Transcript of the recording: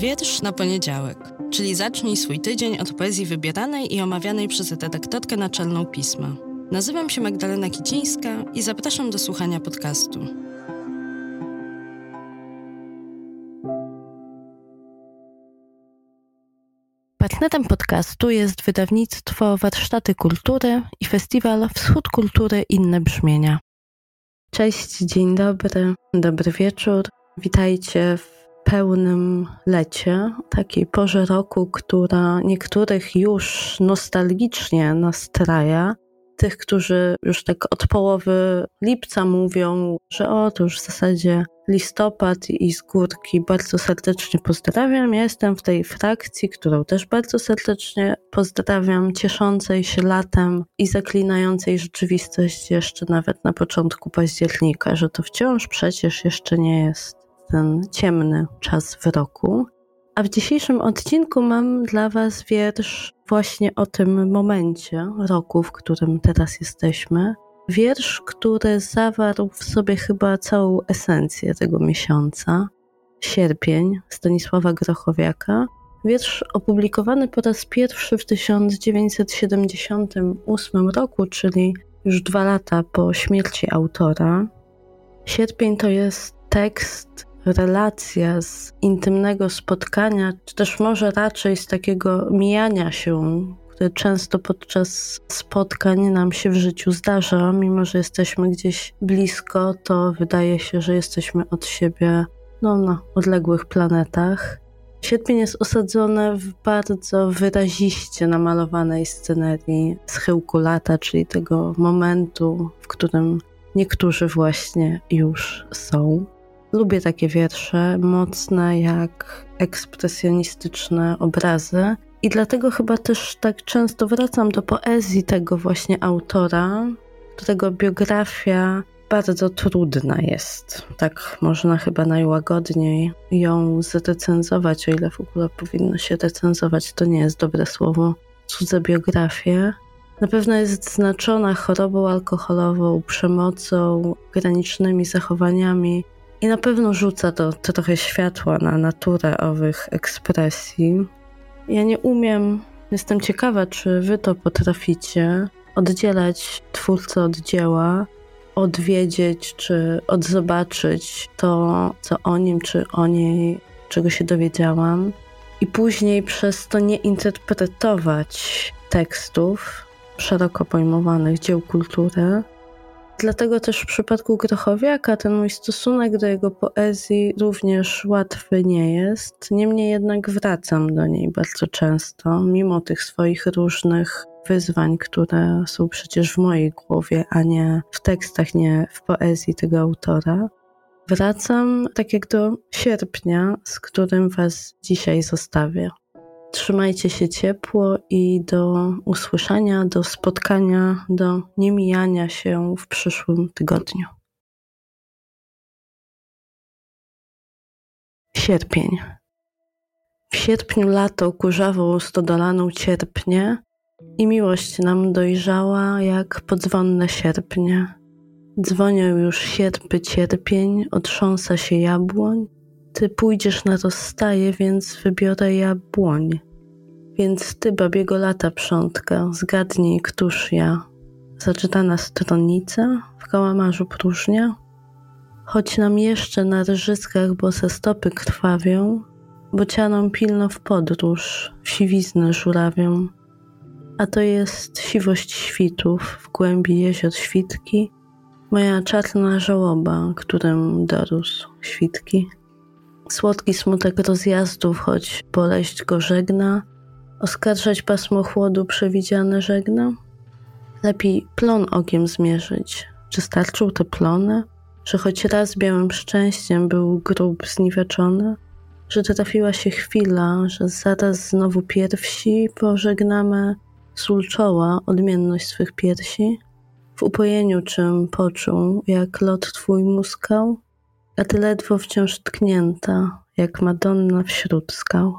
Wiersz na poniedziałek, czyli zacznij swój tydzień od poezji wybieranej i omawianej przez redaktorkę naczelną pisma. Nazywam się Magdalena Kicińska i zapraszam do słuchania podcastu. Partnerem podcastu jest wydawnictwo Warsztaty Kultury i festiwal Wschód Kultury Inne Brzmienia. Cześć, dzień dobry, dobry wieczór. Witajcie w pełnym lecie, takiej porze roku, która niektórych już nostalgicznie nastraja. Tych, którzy już tak od połowy lipca mówią, że o, to już w zasadzie listopad i z górki bardzo serdecznie pozdrawiam. Ja jestem w tej frakcji, którą też bardzo serdecznie pozdrawiam, cieszącej się latem i zaklinającej rzeczywistość jeszcze nawet na początku października, że to wciąż przecież jeszcze nie jest ten ciemny czas w roku. A w dzisiejszym odcinku mam dla Was wiersz właśnie o tym momencie roku, w którym teraz jesteśmy. Wiersz, który zawarł w sobie chyba całą esencję tego miesiąca. Sierpień Stanisława Grochowiaka. Wiersz opublikowany po raz pierwszy w 1978 roku, czyli już dwa lata po śmierci autora. Sierpień to jest tekst relacja z intymnego spotkania, czy też może raczej z takiego mijania się, które często podczas spotkań nam się w życiu zdarza, mimo że jesteśmy gdzieś blisko, to wydaje się, że jesteśmy od siebie no, na odległych planetach. Sierpień jest osadzony w bardzo wyraziście namalowanej scenerii schyłku lata, czyli tego momentu, w którym niektórzy właśnie już są. Lubię takie wiersze, mocne jak ekspresjonistyczne obrazy. I dlatego chyba też tak często wracam do poezji tego właśnie autora, którego biografia bardzo trudna jest. Tak można chyba najłagodniej ją zrecenzować, o ile w ogóle powinno się recenzować, to nie jest dobre słowo. Cudze biografie. Na pewno jest znaczona chorobą alkoholową, przemocą, granicznymi zachowaniami i na pewno rzuca to, to trochę światła na naturę owych ekspresji. Ja nie umiem, jestem ciekawa, czy wy to potraficie oddzielać twórcę od dzieła, odwiedzieć czy odzobaczyć to, co o nim czy o niej, czego się dowiedziałam, i później przez to nie interpretować tekstów szeroko pojmowanych dzieł kultury, Dlatego też w przypadku Grochowiaka ten mój stosunek do jego poezji również łatwy nie jest. Niemniej jednak wracam do niej bardzo często, mimo tych swoich różnych wyzwań, które są przecież w mojej głowie, a nie w tekstach, nie w poezji tego autora. Wracam tak jak do sierpnia, z którym Was dzisiaj zostawię. Trzymajcie się ciepło i do usłyszenia, do spotkania, do niemijania się w przyszłym tygodniu. Sierpień. W sierpniu lato kurzawą stodolaną cierpnie i miłość nam dojrzała jak podzwonne sierpnie. Dzwonią już sierpy cierpień, otrząsa się jabłoń, ty pójdziesz na rozstaje, więc wybiorę jabłoń. Więc ty, babiego lata przątka, zgadnij, któż ja. Zaczytana stronnica, w kałamarzu próżnia. Choć nam jeszcze na ryżyskach bose stopy krwawią, bocianą pilno w podróż, w siwiznę żurawią. A to jest siwość świtów w głębi jezior świtki, moja czarna żałoba, którym dorósł świtki. Słodki smutek rozjazdów, choć boleść go żegna, oskarżać pasmo chłodu przewidziane żegna? Lepiej plon okiem zmierzyć. Czy starczył te plony? Że choć raz białym szczęściem był grób zniweczony? Że trafiła się chwila, że zaraz znowu pierwsi pożegnamy sól czoła odmienność swych piersi? W upojeniu czym poczuł, jak lot twój muskał? a ty ledwo wciąż tknięta, jak Madonna wśród skał.